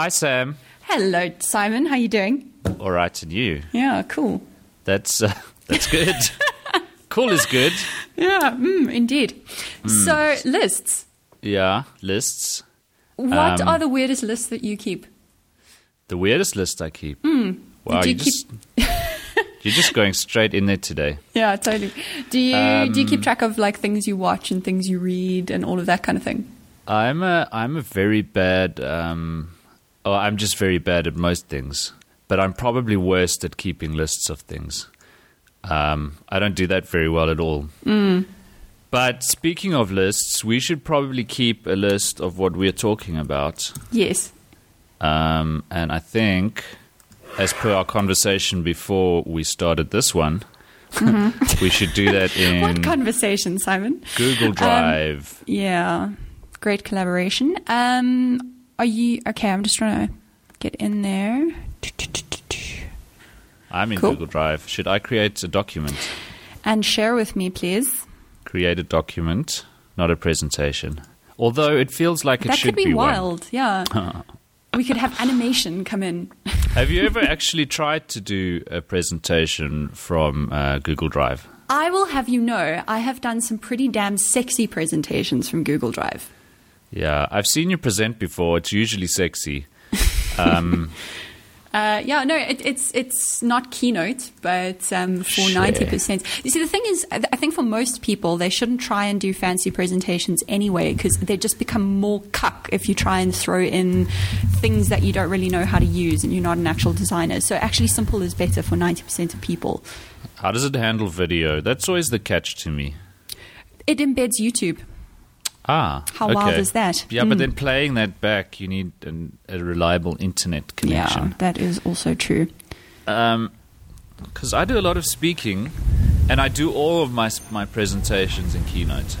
Hi, Sam. Hello, Simon. How are you doing? All right, and you? Yeah, cool. That's uh, that's good. cool is good. Yeah, mm, indeed. Hmm. So, lists. Yeah, lists. What Um, are the weirdest lists that you keep? The weirdest list I keep. Wow, Hmm. You you just, you're just going straight in there today. Yeah, totally. Do you do you Um, keep track of like things you watch and things you read and all of that kind of thing? I'm a I'm a very bad. Um, oh, I'm just very bad at most things, but I'm probably worst at keeping lists of things. Um, I don't do that very well at all. But speaking of lists, we should probably keep a list of what we're talking about. Yes. Um, and I think, as per our conversation before we started this one, we should do that in What conversation, Simon? Google Drive. Yeah, great collaboration. Um, are you okay? I'm just trying to get in there. I'm in cool. Google Drive. Should I create a document? And share with me, please. Create a document, not a presentation. Although it feels like it that should could be, one. wild. Yeah. we could have animation come in. Have you ever actually tried to do a presentation from uh, Google Drive? I will have you know, I have done some pretty damn sexy presentations from Google Drive. Yeah, I've seen you present before. It's usually sexy. Um, Uh, yeah, no, it, it's it's not keynote, but um, for ninety percent. You see, the thing is, I I think for most people, they shouldn't try and do fancy presentations anyway, because they just become more cuck if you try and throw in things that you don't really know how to use, and you're not an actual designer. So actually, simple is better for ninety percent of people. how does it handle video? That's always the catch to me. It embeds YouTube. Ah, How okay. wild is that? Yeah, but Mm. then playing that back, you need an, a reliable internet connection. Yeah, that is also true. Because I do a lot of speaking, and I do all of my my presentations in Keynote.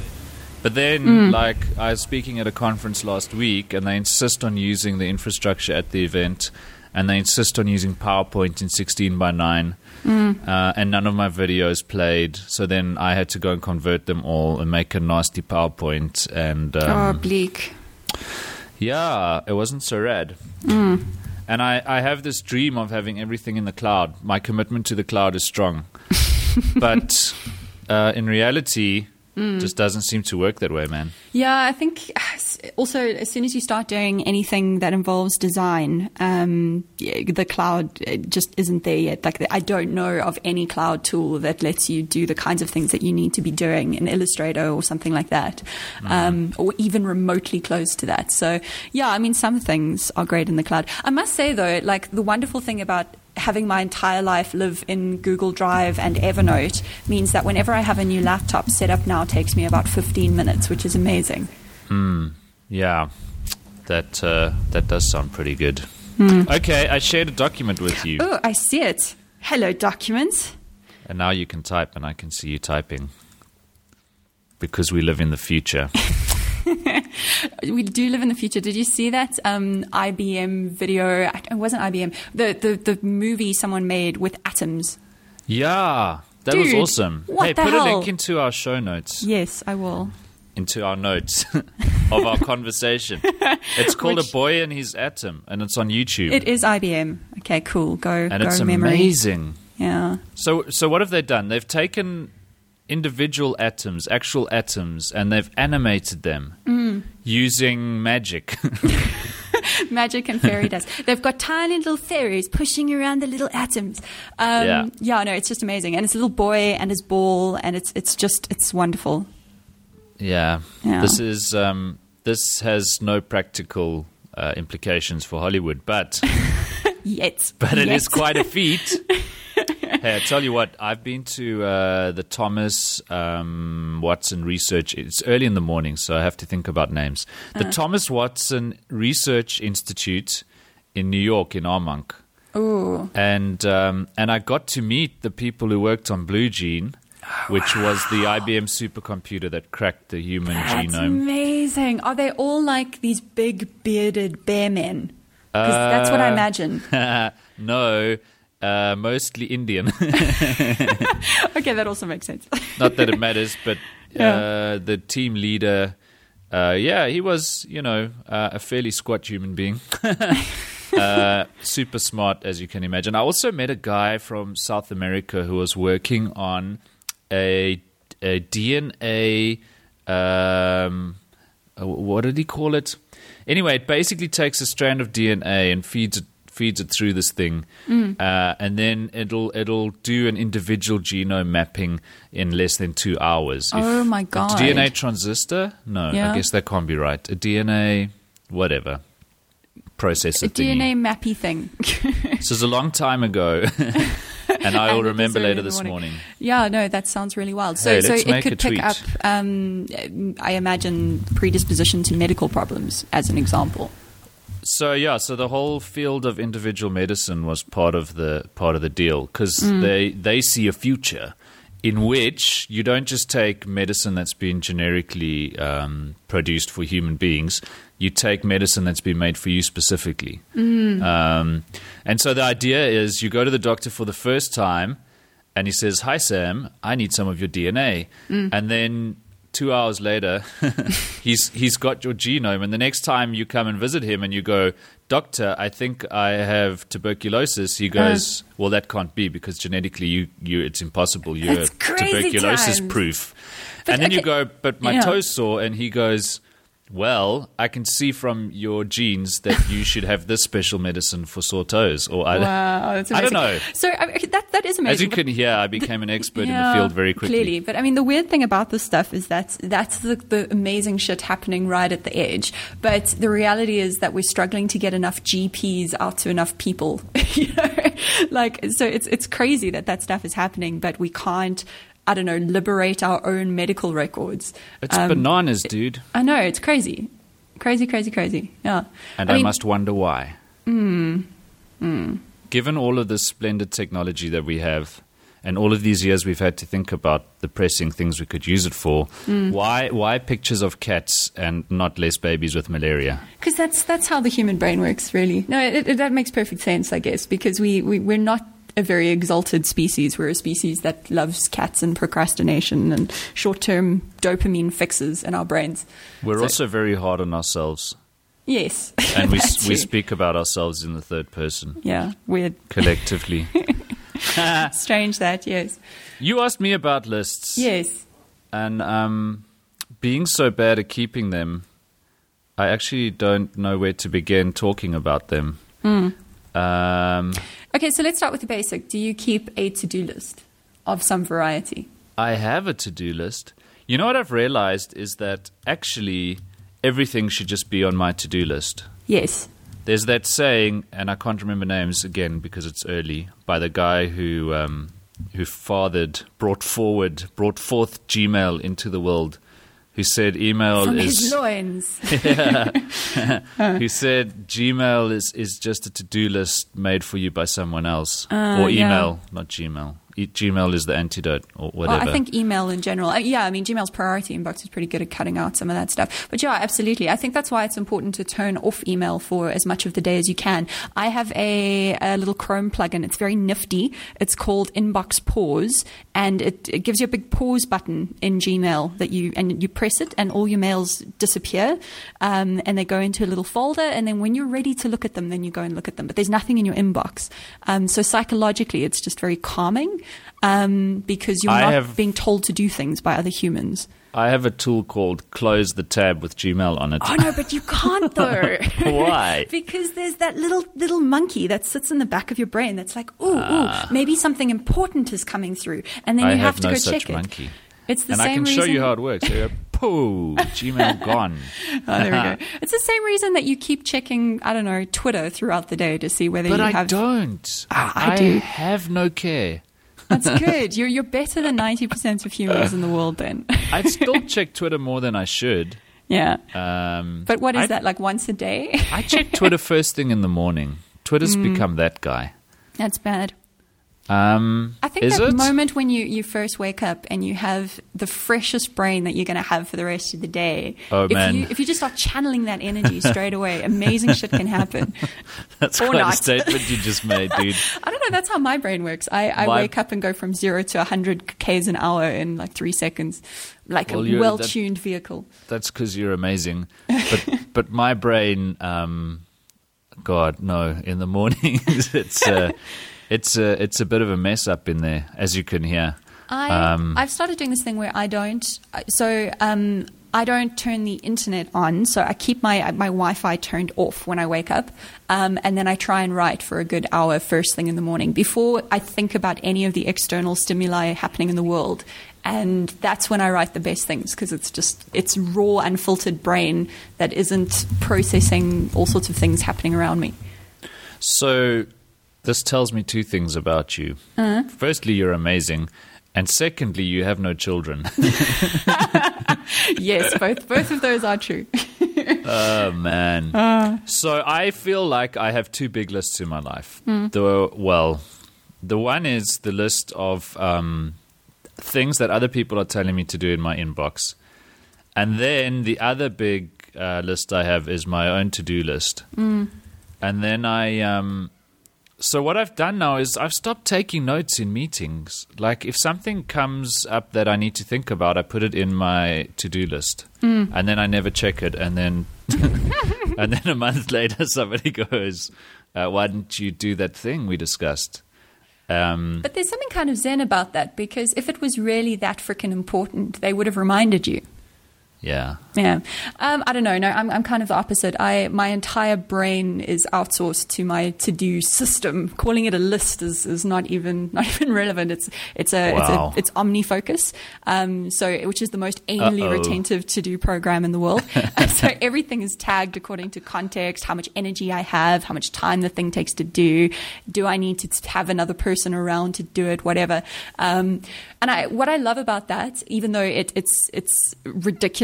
But then, Mm. like, I was speaking at a conference last week, and they insist on using the infrastructure at the event, and they insist on using PowerPoint in 16 by 9, Mm. uh, and none of my videos played. So then I had to go and convert them all and make a nasty PowerPoint, and um, oh, bleak. yeah, it wasn't so rad. Mm. And I, I have this dream of having everything in the cloud. My commitment to the cloud is strong. but uh, in reality, Mm. just doesn't seem to work that way, man. Yeah, I think also as soon as you start doing anything that involves design, um, the cloud just isn't there yet. Like I don't know of any cloud tool that lets you do the kinds of things that you need to be doing in Illustrator or something like that, um, or even remotely close to that. So yeah, I mean some things are great in the cloud. I must say though, like the wonderful thing about having my entire life live in Google Drive and Evernote means that whenever I have a new laptop, setup now takes me about 15 minutes, which is amazing. Hmm. Yeah, that uh, that does sound pretty good. Hmm. Okay, I shared a document with you, Oh, I see it. Hello, documents. and now you can type, and I can see you typing. Because we live in the future. We do live in the future. Did you see that um, IBM video? It wasn't IBM. The, the the movie someone made with atoms. yeah, that was awesome. what hey, put a link into our show notes. Yes, I will. into our notes of our conversation. It's called Which- A Boy and His Atom, and it's on YouTube. It is IBM. Okay, cool. Go and go it's memory. amazing. Yeah. So, so what have they done? They've taken individual atoms, actual atoms, and they've animated them Mm. using magic. Magic and fairy dust. They've got tiny little fairies pushing around the little atoms. Um, Yeah. yeah, no, it's just amazing. And it's a little boy and his ball, and it's it's just it's wonderful. yeah. Yeah. This is um, this has no practical uh, implications for Hollywood, but Yet, but it Yet. is quite a feat. Hey, I tell you what, I've been to uh, the Thomas um, Watson Research. It's early in the morning, so I have to think about names. The Uh. Thomas Watson Research Institute in New York, in Armonk, Ooh. and um, and I got to meet the people who worked on Blue Gene. Which was the IBM supercomputer that cracked the human That's genome. amazing. Are they all like these big bearded bear men? Because that's what I Uh, imagine. no, uh, mostly Indian. okay, that also makes sense. Not that it matters, but Yeah. uh, the team leader, uh, yeah, he was, you know, uh, a fairly squat human being. uh, super smart, as you can imagine. I also met a guy from South America who was working on a, a DNA. Um, what did he call it? Anyway, it basically takes a strand of DNA and feeds it feeds it through this thing, Mm. uh, and then it'll it'll do an individual genome mapping in less than two hours. Oh my a God. DNA transistor? No, Yeah. I guess that can't be right. A DNA, whatever processor A thingy. DNA mappy thing. This is a long time ago, and I will And remember later this morning. morning. Yeah, no, that sounds really wild. So, Hey, so it could pick up, um, I imagine, predisposition to medical problems, as an example. So yeah, so the whole field of individual medicine was part of the part of the deal because Mm. they they see a future in which you don't just take medicine that's been generically um, produced for human beings. You take medicine that's been made for you specifically. Mm. Um, and so the idea is you go to the doctor for the first time and he says, Hi, Sam, I need some of your DNA. Mm. And then two hours later, he's, he's got your genome. And the next time you come and visit him and you go, Doctor, I think I have tuberculosis, he goes, Well, that can't be because genetically you, you it's impossible. You're tuberculosis times. proof. But and then you go, But my Yeah. toe's sore. And he goes, well, I can see from your genes that you should have this special medicine for sore toes. Or I, Wow, that's I don't know. So I mean, that that is amazing. As you can hear, I became an expert in the field very quickly. Clearly, but I mean, the weird thing about this stuff is that that's the, the amazing shit happening right at the edge. But the reality is that we're struggling to get enough GPs out to enough people. you know, like so it's it's crazy that that stuff is happening, but we can't. I don't know, liberate our own medical records. It's Um, bananas, dude. I know it's crazy, crazy, crazy, crazy. Yeah, And I, mean, must wonder why. Hmm. Given all of this splendid technology that we have, and all of these years we've had to think about the pressing things we could use it for, Hmm. why why pictures of cats and not less babies with malaria? Because that's that's how the human brain works, really. No, it, it, that makes perfect sense, I guess. Because we, we we're not a very exalted species. We're a species that loves cats and procrastination and short term dopamine fixes in our brains. We're So- also very hard on ourselves, Yes, and we we speak about ourselves in the third person Yeah, weird, collectively. strange that. Yes, you asked me about lists. yes. And um, being so bad at keeping them, I actually don't know where to begin talking about them. Hmm. Um, Okay, so let's start with the basic. Do you keep a to do list of some variety? I have a to do list. You know what I've realized is that actually everything should just be on my to do list. Yes. There's that saying, and I can't remember names again because it's early, by the guy who um, who fathered, brought forward, brought forth Gmail into the world, who said email From is his loins. who said Gmail is, is just a to do list made for you by someone else, Uh, or yeah. email, not Gmail. Gmail is the antidote, or Well, whatever. I think email in general. Uh, yeah, I mean, Gmail's priority inbox is pretty good at cutting out some of that stuff. But yeah, absolutely. I think that's why it's important to turn off email for as much of the day as you can. I have a, a little Chrome plugin. It's very nifty. It's called Inbox Pause, and it, it gives you a big pause button in Gmail that you and you press it, and all your mails disappear, um, and they go into a little folder. And then when you're ready to look at them, then you go and look at them. But there's nothing in your inbox. Um, so psychologically, it's just very calming um, because you're I not have- being told to do things by other humans. I have a tool called Close the Tab with Gmail on it. Oh no, but you can't though. Why? because there's that little little monkey that sits in the back of your brain that's like, ooh, ooh, maybe something important is coming through, and then Ah. I you have, have, to no go check monkey. it. It's the and same I can reason. show you how it works. So you pooh, Gmail gone. Oh, there we go. It's the same reason that you keep checking, I don't know, Twitter throughout the day to see whether But you I have. don't. Ah, I do. have no care. That's good. You're you're better than ninety percent of humans in the world. Then, I still check Twitter more than I should. yeah. Um, But what is I, that like once a day? I check Twitter first thing in the morning. Twitter's Mm. become that guy. That's bad. Um, I think that it? moment when you, you first wake up and you have the freshest brain that you're going to have for the rest of the day. Oh, if man. You, if you just start channeling that energy straight away, amazing shit can happen. That's or quite a statement you just made, dude. I don't know. That's how my brain works. I, I My- wake up and go from zero to 100 Ks an hour in like three seconds, like Well, a well tuned vehicle. That's because you're amazing. But but my brain, um, God, no! In the mornings, it's uh, it's a it's a bit of a mess up in there, as you can hear. I, Um, I've started doing this thing where I don't. So um, I don't turn the internet on. So I keep my my Wi-Fi turned off when I wake up, um, and then I try and write for a good hour first thing in the morning before I think about any of the external stimuli happening in the world. And that's when I write the best things because it's just it's raw, unfiltered brain that isn't processing all sorts of things happening around me. So, this tells me two things about you. Uh-huh. Firstly, you're amazing, and secondly, you have no children. yes, both both of those are true. oh man! So I feel like I have two big lists in my life. The well, the one is the list of um, things that other people are telling me to do in my inbox, and then the other big uh, list I have is my own to-do list. And then I um, so what I've done now is I've stopped taking notes in meetings. Like if something comes up that I need to think about, I put it in my to-do list, and then I never check it. And then, and then a month later, somebody goes, uh, "Why didn't you do that thing we discussed?" Um, But there's something kind of zen about that because if it was really that freaking important, they would have reminded you. Yeah, Yeah, um, I don't know. No, I'm, I'm kind of the opposite. I my entire brain is outsourced to my to do system. Calling it a list is, is not even not even relevant. It's it's a Wow. it's a it's OmniFocus, um, so which is the most anally Uh-oh. retentive to do program in the world. so everything is tagged according to context, how much energy I have, how much time the thing takes to do. Do I need to have another person around to do it? Whatever. Um, and I what I love about that, even though it, it's it's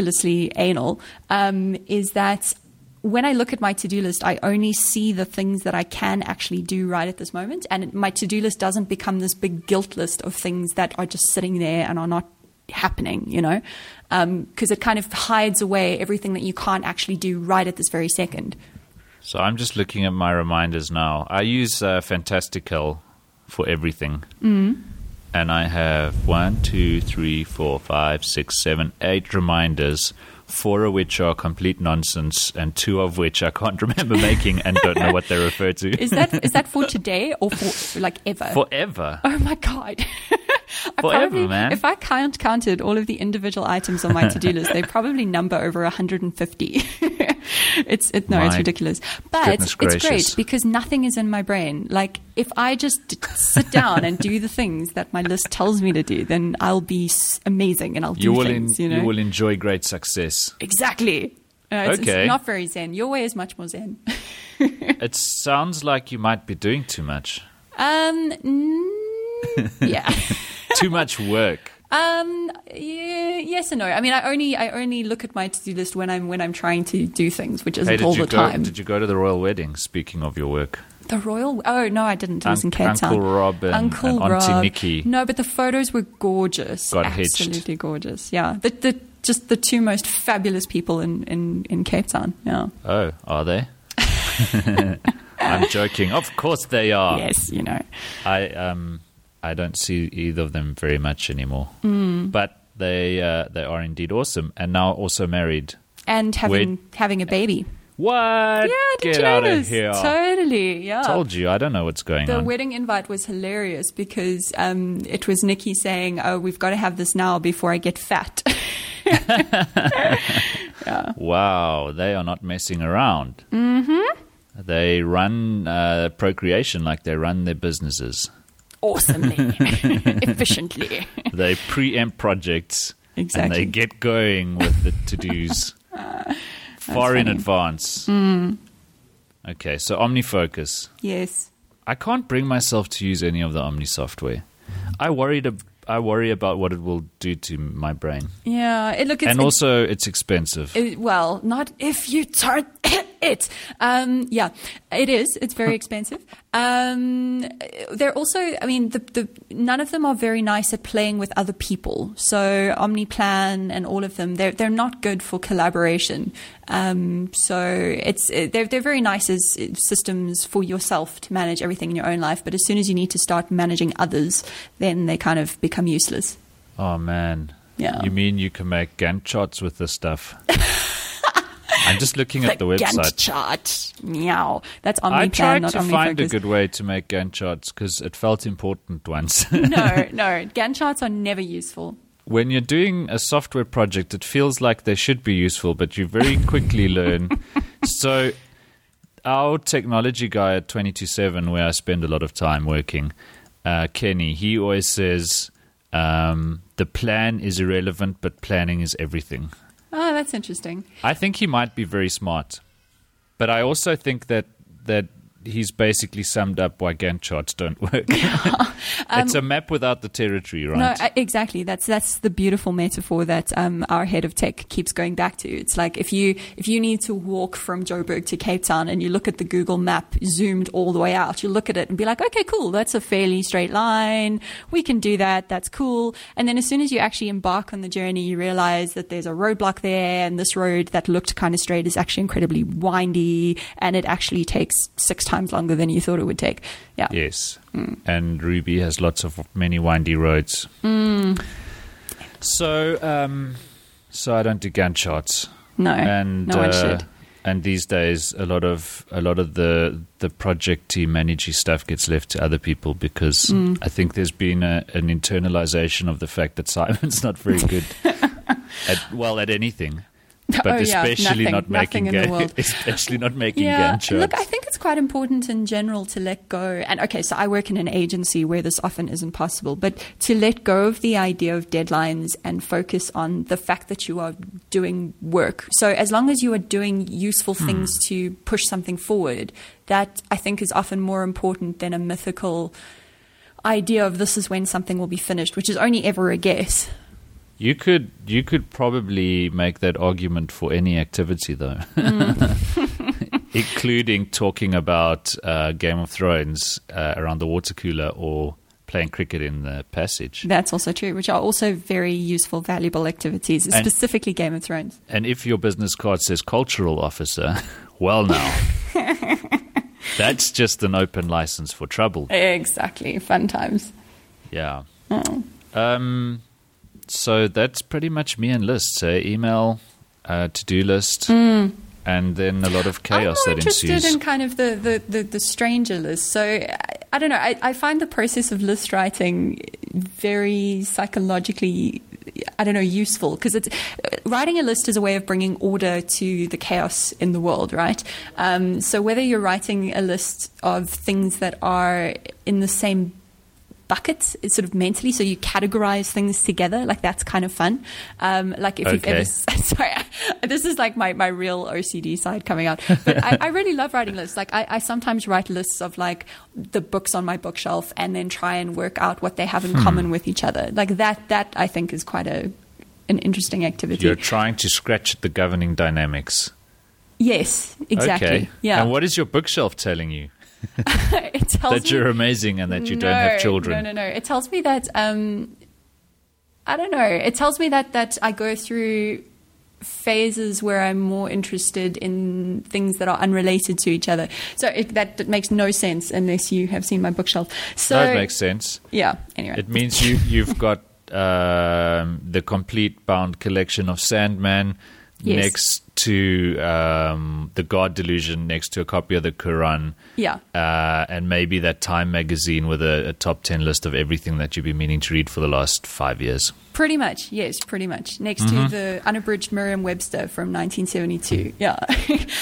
ridiculously anal, um, is that when I look at my to do list, I only see the things that I can actually do right at this moment. And my to do list doesn't become this big guilt list of things that are just sitting there and are not happening, you know? Because it kind of hides away everything that you can't actually do right at this very second. So I'm just looking at my reminders now. I use uh, Fantastical for everything. Mm. And I have one, two, three, four, five, six, seven, eight reminders, four of which are complete nonsense, and two of which I can't remember making and don't know what they refer to. Is that is that for today or for like ever? Forever. Oh my god! I Forever, probably, man. If I count counted all of the individual items on my to do list, they probably number over 150. it's it, no, it's ridiculous. But goodness it's great because nothing is in my brain. Like if I just sit down and do the things that my list tells me to do, then I'll be amazing and I'll do You will, things. en- you know you will enjoy great success. exactly. Uh, it's, Okay. it's not very zen. Your way is much more zen. It sounds like you might be doing too much. Um, mm, yeah. Too much work. Um. Yeah, yes and no. I mean, I only I only look at my to do list when I'm when I'm trying to do things, which isn't Hey, all the go? time. Did you go to the royal wedding? Speaking of your work, the royal? Oh no, I didn't. It was in Cape Town. Uncle Rob and- Uncle and Auntie Rob. Nikki. No, but the photos were gorgeous. Got hitched. Absolutely gorgeous. Yeah. The the just the two most fabulous people in in in Cape Town. Yeah. oh, are they? I'm joking. Of course they are. Yes, you know. I um I don't see either of them very much anymore. Hmm. But they uh, they are indeed awesome, and now also married. And having having a baby. What? Yeah, did Get out of here! Totally. Yeah. Told you, I don't know what's going The on. The wedding invite was hilarious because um, it was Nikki saying, "Oh, we've got to have this now before I get fat." wow, they are not messing around. Mm-hmm. They run uh, procreation like they run their businesses. Awesomely, efficiently. They preempt projects and they get going with the to dos ah, far in advance. Mm. Okay, so OmniFocus. Yes. I can't bring myself to use any of the Omni software. I worried. Ab- I worry about what it will do to my brain, Yeah. It, look, and it's- also it's expensive. it- well, not if you turn it. Um, yeah, it is. It's very expensive. Um, they're also, I mean, the, the none of them are very nice at playing with other people. So OmniPlan and all of them, they're they're not good for collaboration. Um, so it's they're they're very nice as systems for yourself to manage everything in your own life. But as soon as you need to start managing others, then they kind of become useless. oh man. Yeah. You mean you can make Gantt charts with this stuff? I'm just looking at the website. Gantt chart. Meow. That's on OmniPlan, I tried not to find a good way to make Gantt charts because it felt important once. no, no. Gantt charts are never useful. when you're doing a software project, it feels like they should be useful, but you very quickly learn. So, our technology guy at 22seven, where I spend a lot of time working, uh, Kenny, he always says um, the plan is irrelevant, but planning is everything. Oh, that's interesting. I think he might be very smart, but I also think that that he's basically summed up why Gantt charts don't work. it's a map without the territory, right? No, exactly. That's that's the beautiful metaphor that um, our head of tech keeps going back to. It's like if you if you need to walk from Joburg to Cape Town and you look at the Google map zoomed all the way out, you look at it and be like, okay, cool, that's a fairly straight line. We can do that. That's cool. And then as soon as you actually embark on the journey, you realize that there's a roadblock there, and this road that looked kind of straight is actually incredibly windy, and it actually takes six times longer than you thought it would take. Yeah. Yes. Mm. And Ruby has lots of many windy roads. Mm. So, um, so I don't do Gantt charts. No. And no one uh, should. And these days, a lot of a lot of the the project team managing stuff gets left to other people because Mm. I think there's been a, an internalization of the fact that Simon's not very good at well at anything, but Oh, yeah, especially nothing- not nothing making in the ga- world. especially not making Yeah, look, I think it's quite important in general to let go. And okay, so I work in an agency where this often isn't possible, but to let go of the idea of deadlines and focus on the fact that you are doing work. So as long as you are doing useful hmm. things to push something forward, that I think is often more important than a mythical idea of this is when something will be finished, which is only ever a guess. You could you could probably make that argument for any activity though, including talking about uh, Game of Thrones uh, around the water cooler or playing cricket in the passage. That's also true, which are also very useful, valuable activities, And- specifically Game of Thrones. And if your business card says cultural officer, well now, that's just an open license for trouble. Exactly. Fun times. Yeah. Oh. Um, so that's pretty much me and lists. Uh, email, uh, to do list, and then a lot of chaos. I'm more that interested ensues. in kind of the, the, the, the stranger list. So I, I don't know. I, I find the process of list writing very psychologically, I don't know, useful because it's writing a list is a way of bringing order to the chaos in the world, right? Um, so whether you're writing a list of things that are in the same buckets it's sort of mentally so you categorize things together like that's kind of fun. Um, like if you've ever sorry this is like my, my real ocd side coming out. But I, I really love writing lists. Like I, I sometimes write lists of like the books on my bookshelf and then try and work out what they have in common with each other. Like that that i think is quite a an interesting activity. You're trying to scratch at the governing dynamics. yes exactly. Okay. yeah. And what is your bookshelf telling you? it tells that me- you're amazing and that you don't have children. No, no, no. It tells me that um, I don't know. It tells me that that I go through phases where I'm more interested in things that are unrelated to each other. So it, that, that makes no sense unless you have seen my bookshelf. So that makes sense. yeah. Anyway, It means you you've got um, the complete bound collection of Sandman Yes. next to um, the God Delusion, next to a copy of the Quran, yeah. uh, and maybe that Time magazine with a, a top ten list of everything that you've been meaning to read for the last five years. Pretty much, yes, pretty much. Next Mm-hmm. to the unabridged Merriam Webster from 1972. Yeah.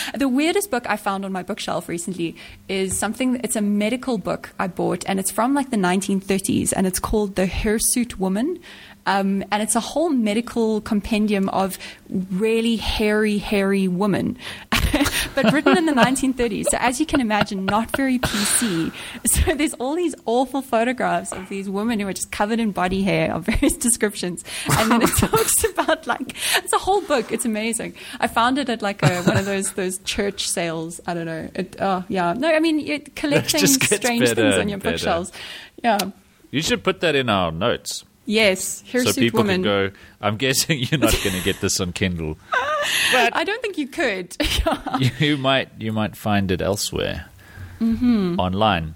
the weirdest book I found on my bookshelf recently is something, it's a medical book I bought, and it's from like the 1930s, and it's called The Hirsute Woman. Um, and it's a whole medical compendium of really hairy, hairy women, but written in the 1930s. So, as you can imagine, not very PC. So, there's all these awful photographs of these women who are just covered in body hair of various descriptions. And then it talks about like, it's a whole book. It's amazing. I found it at like a, one of those, those church sales. I don't know. It, oh, yeah. No, I mean, it, collecting strange better things on your better. bookshelves. Yeah. You should put that in our notes Yes. Thing. So people woman. can go. I'm guessing you're not going to get this on Kindle. But I don't think you could. you might you might find it elsewhere Mm-hmm. online.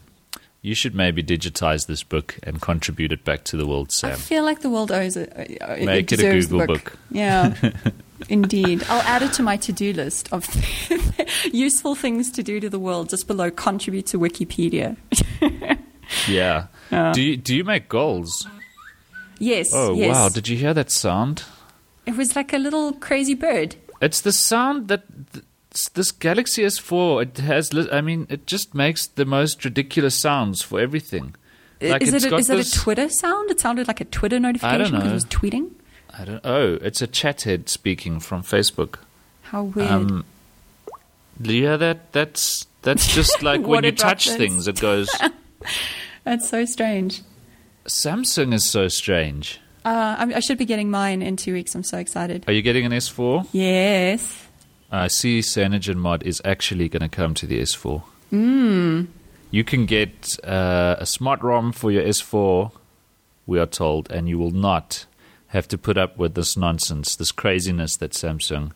You should maybe digitize this book and contribute it back to the world, Sam. I feel like the world owes it. uh, Make it a Google book. Yeah. Indeed. I'll add it to my to do list of useful things to do to the world just below contribute to Wikipedia. Yeah. Yeah. Do you do you make goals? Yes. Oh yes. wow! Did you hear that sound? It was like a little crazy bird. It's the sound that th- this Galaxy S4 it has. I mean, it just makes the most ridiculous sounds for everything. Like is it a, is it a Twitter sound? It sounded like a Twitter notification because know. it was tweeting. I don't. Oh, it's a chat head speaking from Facebook. How weird. Um, do you hear that? That's that's just like when you touch droplets. things, it goes. That's so strange. Samsung is so strange. Uh, I, I should be getting mine in two weeks. I'm so excited. Are you getting an S4? Yes. I see CyanogenMod is actually going to come to the S4. Mm. You can get uh, a smart ROM for your S4, we are told, and you will not have to put up with this nonsense, this craziness that Samsung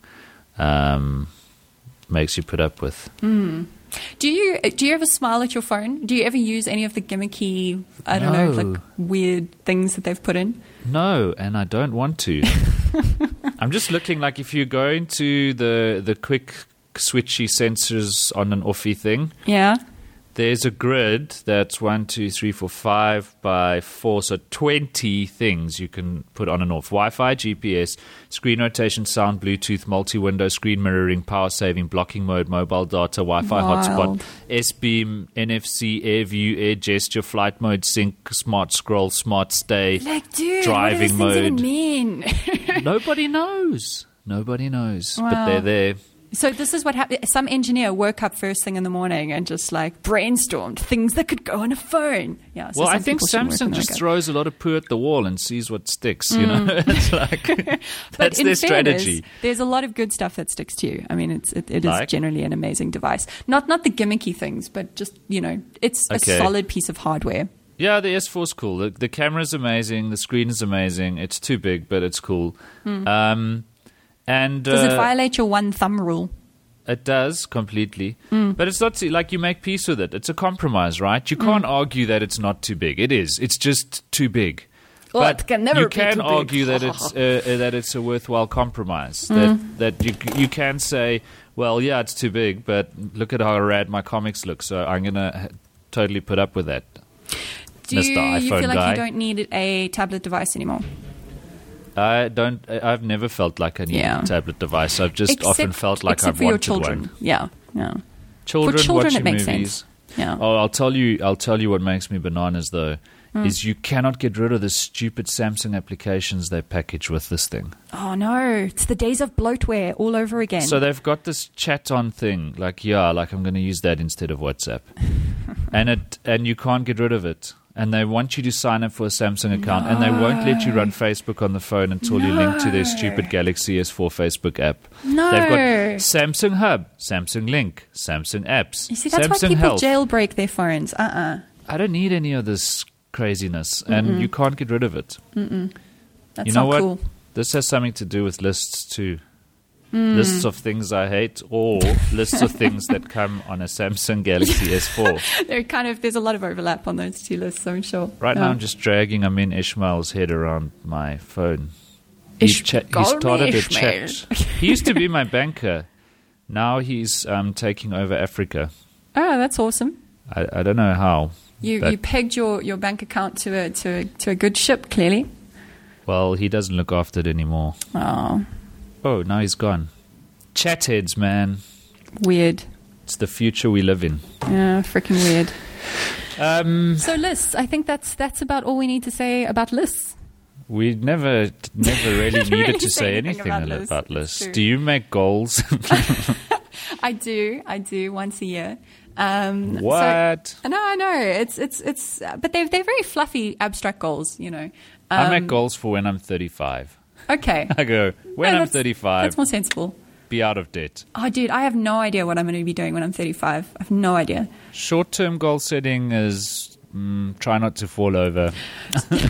um, makes you put up with. Do you uh, do you ever smile at your phone? Do you ever use any of the gimmicky, I don't know, like weird things that they've put in? No, and I don't want to. I'm just looking like if you go into the the quick switchy sensors on an offy thing, Yeah. There's a grid that's one, two, three, four, five by four, so twenty things you can put on and off. Wi-Fi, GPS, screen rotation, sound, Bluetooth, multi-window, screen mirroring, power saving, blocking mode, mobile data, Wi-Fi hotspot, S-beam, NFC, air view, air gesture, flight mode, sync, smart scroll, smart stay. Like, dude, Driving what do those mode. mean? Nobody knows. Nobody knows, but they're there. So this is what happened. Some engineer woke up first thing in the morning and just like brainstormed things that could go on a phone. Yeah. So well, I think Samsung just throws a lot of poo at the wall and sees what sticks. You know, it's like that's their fairness, strategy. There's a lot of good stuff that sticks to you. I mean, it's it, it is Like? generally an amazing device. Not not the gimmicky things, but just you know, it's Okay. a solid piece of hardware. Yeah, the S4 is cool. The, the camera's amazing. The screen is amazing. It's too big, but it's cool. Um, and. Does it uh, violate your one thumb rule? It does completely, Hmm. but it's not like you make peace with it. It's a compromise, right? You can't argue that it's not too big. It is. It's just too big. Well, but it can never you be can too big. argue that it's uh, uh, that it's a worthwhile compromise. Hmm. That that you you can say, well, yeah, it's too big, but look at how rad my comics look. So I'm gonna totally put up with that. Do Mr. you, you feel like guy. you don't need a tablet device anymore? I don't. I've never felt like I need Yeah. a tablet device. I've just often felt like except I've for wanted children. one. Yeah, yeah, Children, children, watching it makes movies. sense. yeah. Oh, I'll tell you. I'll tell you what makes me bananas though. Hmm. Is you cannot get rid of the stupid Samsung applications they package with this thing. Oh no, it's the days of bloatware all over again. So they've got this chat on thing, like yeah, like I'm going to use that instead of WhatsApp, and it and you can't get rid of it. And they want you to sign up for a Samsung account, and they won't let you run Facebook on the phone until you link to their stupid Galaxy S4 Facebook app. no, They've got Samsung Hub, Samsung Link, Samsung Apps, you see that's Samsung why people Health. jailbreak their phones. Uh uh I don't need any of this craziness, and you can't get rid of it. Mm. that's You know not what? cool. This has something to do with lists too. Hmm. Lists of things I hate, or lists of things that come on a Samsung Galaxy S4. There kind of there's a lot of overlap on those two lists. I'm sure. Right now, I'm just dragging Amin Ishmael's head around my phone. He, Ish- cha- he started a Ishmael. chat. He used to be my banker. Now he's um, taking over Africa. Oh, that's awesome. I, I don't know how. You you pegged your, your bank account to a to a, to a good ship. Clearly. Well, he doesn't look after it anymore. Oh, Oh, now he's gone. Chat heads, man. weird. It's the future we live in. Yeah, freaking weird. Um, So lists. I think that's that's about all we need to say about lists. we never, never really needed really to say say anything anything about about, lists. about lists. Do you make goals? I do. I do once a year. Um, so- what? no, I know. It's it's it's. uh, But they're they're very fluffy, abstract goals. You know. I Um, make goals for when I'm 35. Okay. I go, when No, I'm that's- 35, That's more sensible. be out of debt. Oh, dude, I have no idea what I'm going to be doing when I'm 35. I have no idea. Short term goal setting is mm, try not to fall over.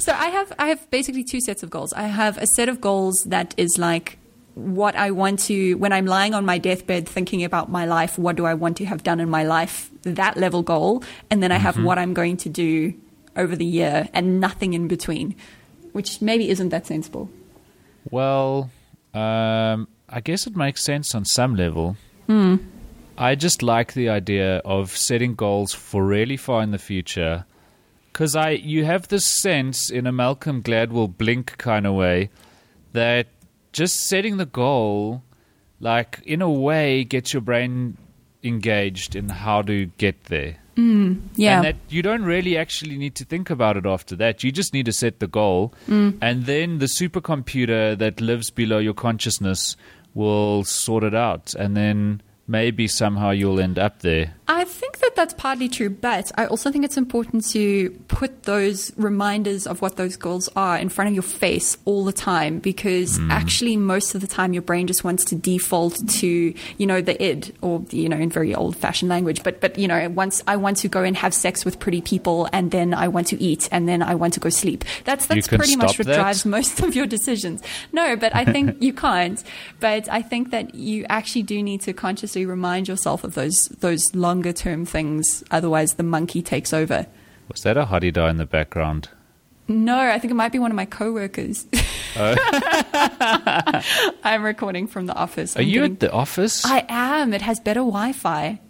So I have I have basically two sets of goals. I have a set of goals that is like what I want to when I'm lying on my deathbed thinking about my life, what do I want to have done in my life? That level goal, and then I have what I'm going to do over the year and nothing in between, which maybe isn't that sensible. Well, Um, I guess it makes sense on some level. Hmm. I just like the idea of setting goals for really far in the future, because I you have this sense in a Malcolm Gladwell blink kind of way that just setting the goal, like in a way, gets your brain engaged in how to get there. Yeah. And that you don't really actually need to think about it after that. You just need to set the goal. Mm. And then the supercomputer that lives below your consciousness will sort it out. And then maybe somehow you'll end up there. I think that that's partly true, but I also think it's important to put those reminders of what those goals are in front of your face all the time because actually, most of the time, your brain just wants to default to, you know, the id or, you know, in very old fashioned language. But, but, you know, once I want to go and have sex with pretty people and then I want to eat and then I want to go sleep. That's, that's pretty much what that? drives most of your decisions. No, but I think you can't. But I think that you actually do need to consciously remind yourself of those those longer term things. Otherwise, the monkey takes over. Was that a Hadeda in the background? No, I think it might be one of my coworkers. Oh. I'm recording from the office. Are I'm you getting- at the office? I am. It has better Wi-Fi.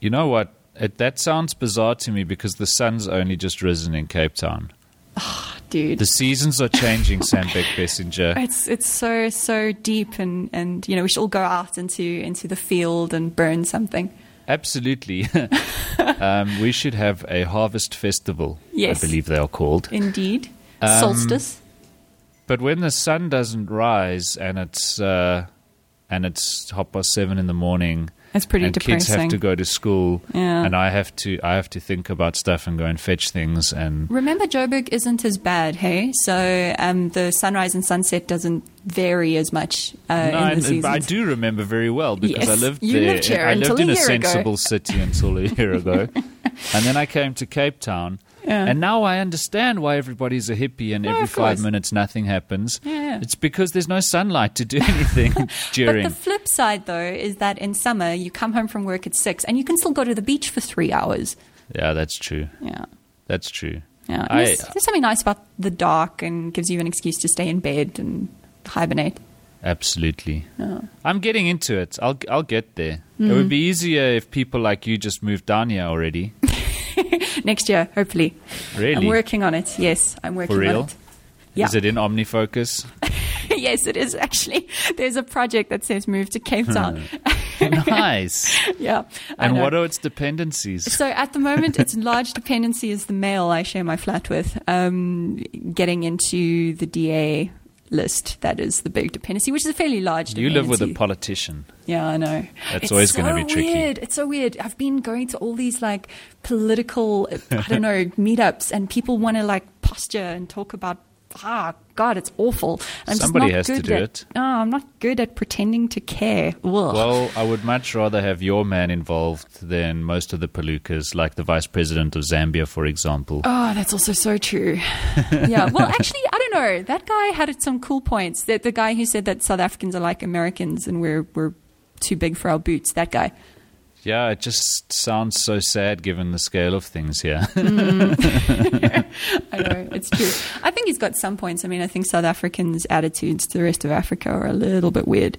you know what? It, that sounds bizarre to me because the sun's only just risen in Cape Town. Oh, Dude, The seasons are changing, Sam Beckbessinger. it's it's so so deep and and you know we should all go out into into the field and burn something. Absolutely. um, we should have a harvest festival, Yes. I believe they are called. Indeed, Um, solstice. But when the sun doesn't rise and it's uh, and it's half past seven in the morning, It's pretty and kids have to go to school, Yeah. and I have to I have to think about stuff and go and fetch things, and Remember, Joburg isn't as bad, hey? So um, the sunrise and sunset doesn't vary as much uh, No, in the and- seasons. but I do remember very well because I Yes, lived you there. lived here I until lived a in a ago. sensible city until a year ago, and then I came to Cape Town. Yeah. And now I understand why everybody's a hippie and every five minutes nothing happens. Yeah. It's because there's no sunlight to do anything during. But the flip side, though, is that in summer you come home from work at six and you can still go to the beach for three hours. yeah, that's true. Yeah. That's true. Yeah. I- there's, there's something nice about the dark and gives you an excuse to stay in bed and hibernate. Absolutely. Yeah. I'm getting into it. I'll I'll get there. It Mm-hmm. would be easier if people like you just moved down here already. Next year, hopefully. Really? I'm working on it. Yes, I'm working For real? on it. Yeah. Is it in OmniFocus? yes, it is actually. There's a project that says move to Cape Town. nice. yeah. And what are its dependencies? So at the moment, its large dependency is the male I share my flat with. Um, getting into the DA list, that is the big dependency, which is a fairly large Dependency. You live with a politician. Yeah, I know. That's It's always so gonna be tricky. Weird. It's so weird. I've been going to all these like political, I don't know, meetups, and people want to like posture and talk about. Ah, God, it's awful. I'm Somebody has not to good do at, it. No, I'm not good at pretending to care. Ugh. Well, I would much rather have your man involved than most of the palookas, like the vice president of Zambia, for example. Oh, that's also so true. yeah. Well, actually, I don't know. That guy had some cool points. That the guy who said that South Africans are like Americans and we're we're too big for our boots. That guy. Yeah, it just sounds so sad given the scale of things here. I know it's true. I think he's got some points. I mean, I think South Africans' attitudes to the rest of Africa are a little bit weird.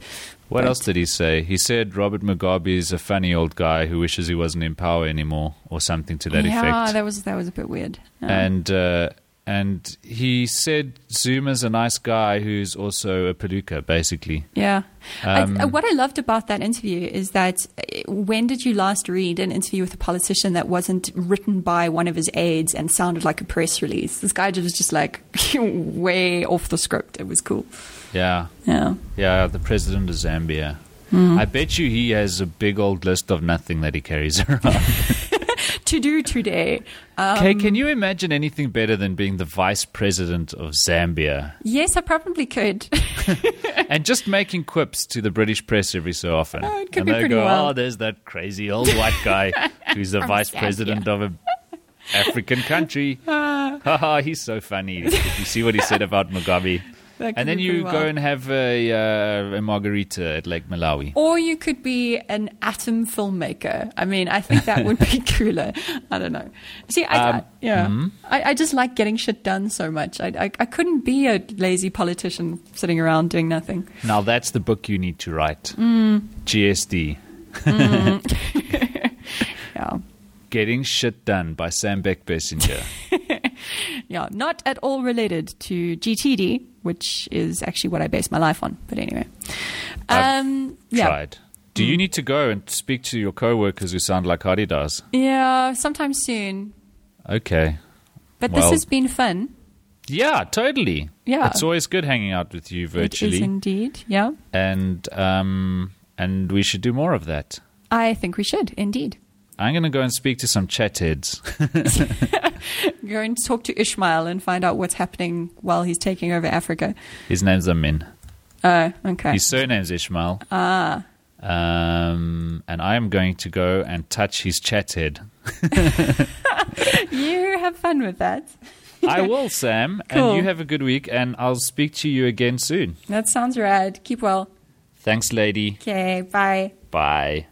what But- else did he say? He said Robert Mugabe is a funny old guy who wishes he wasn't in power anymore, or something to that yeah, effect. that was that was a bit weird. Yeah. and uh, and he said Zuma's a nice guy who's also a palooka, basically. Yeah. Um, I, what I loved about that interview is that uh, when did you last read an interview with a politician that wasn't written by one of his aides and sounded like a press release? This guy was just like way off the script. It was cool. Yeah, Yeah. yeah, the president of Zambia. Hmm. I bet you he has a big old list of nothing that he carries around. To do today. Um, okay, can you imagine anything better than being the vice president of Zambia yes, I probably could. and just making quips to the British press every so often? Oh, it could and be they go, well. "Oh, there's that crazy old white guy who's the vice Zambia." president of a African country." Haha, he's so funny. Did you see what he said about Mugabe? And then you pretty go and have a, uh, a margarita at Lake Malawi. Or you could be an atom filmmaker. I mean, I think that would be cooler. I don't know. See, I, Um, I yeah, I, I just like getting shit done so much. I, I I couldn't be a lazy politician sitting around doing nothing. Now that's the book you need to write. Mm. GSD. Yeah, Getting Shit Done by Sam Beckbessinger. yeah, not at all related to GTD, which is actually what I base my life on. But anyway, um, yeah, Tried. Do you need to go and speak to your co-workers who sound like Hadedas? yeah, sometime soon. Okay. But Well- this has been fun. Yeah, totally. Yeah. It's always good hanging out with you It is virtually. indeed. Yeah, and um and we should do more of that. I think we should indeed. I'm going to go and speak to some chat heads. Go and talk to Ishmael and find out what's happening while he's taking over Africa. His name's Amin. Oh, okay. His surname's Ishmael. Ah. Um, and I am going to go and touch his chat head. you have fun with that. I will, Sam. Cool. And you have a good week, and I'll speak to you again soon. That sounds rad. Keep well. Thanks, lady. Okay, bye. Bye.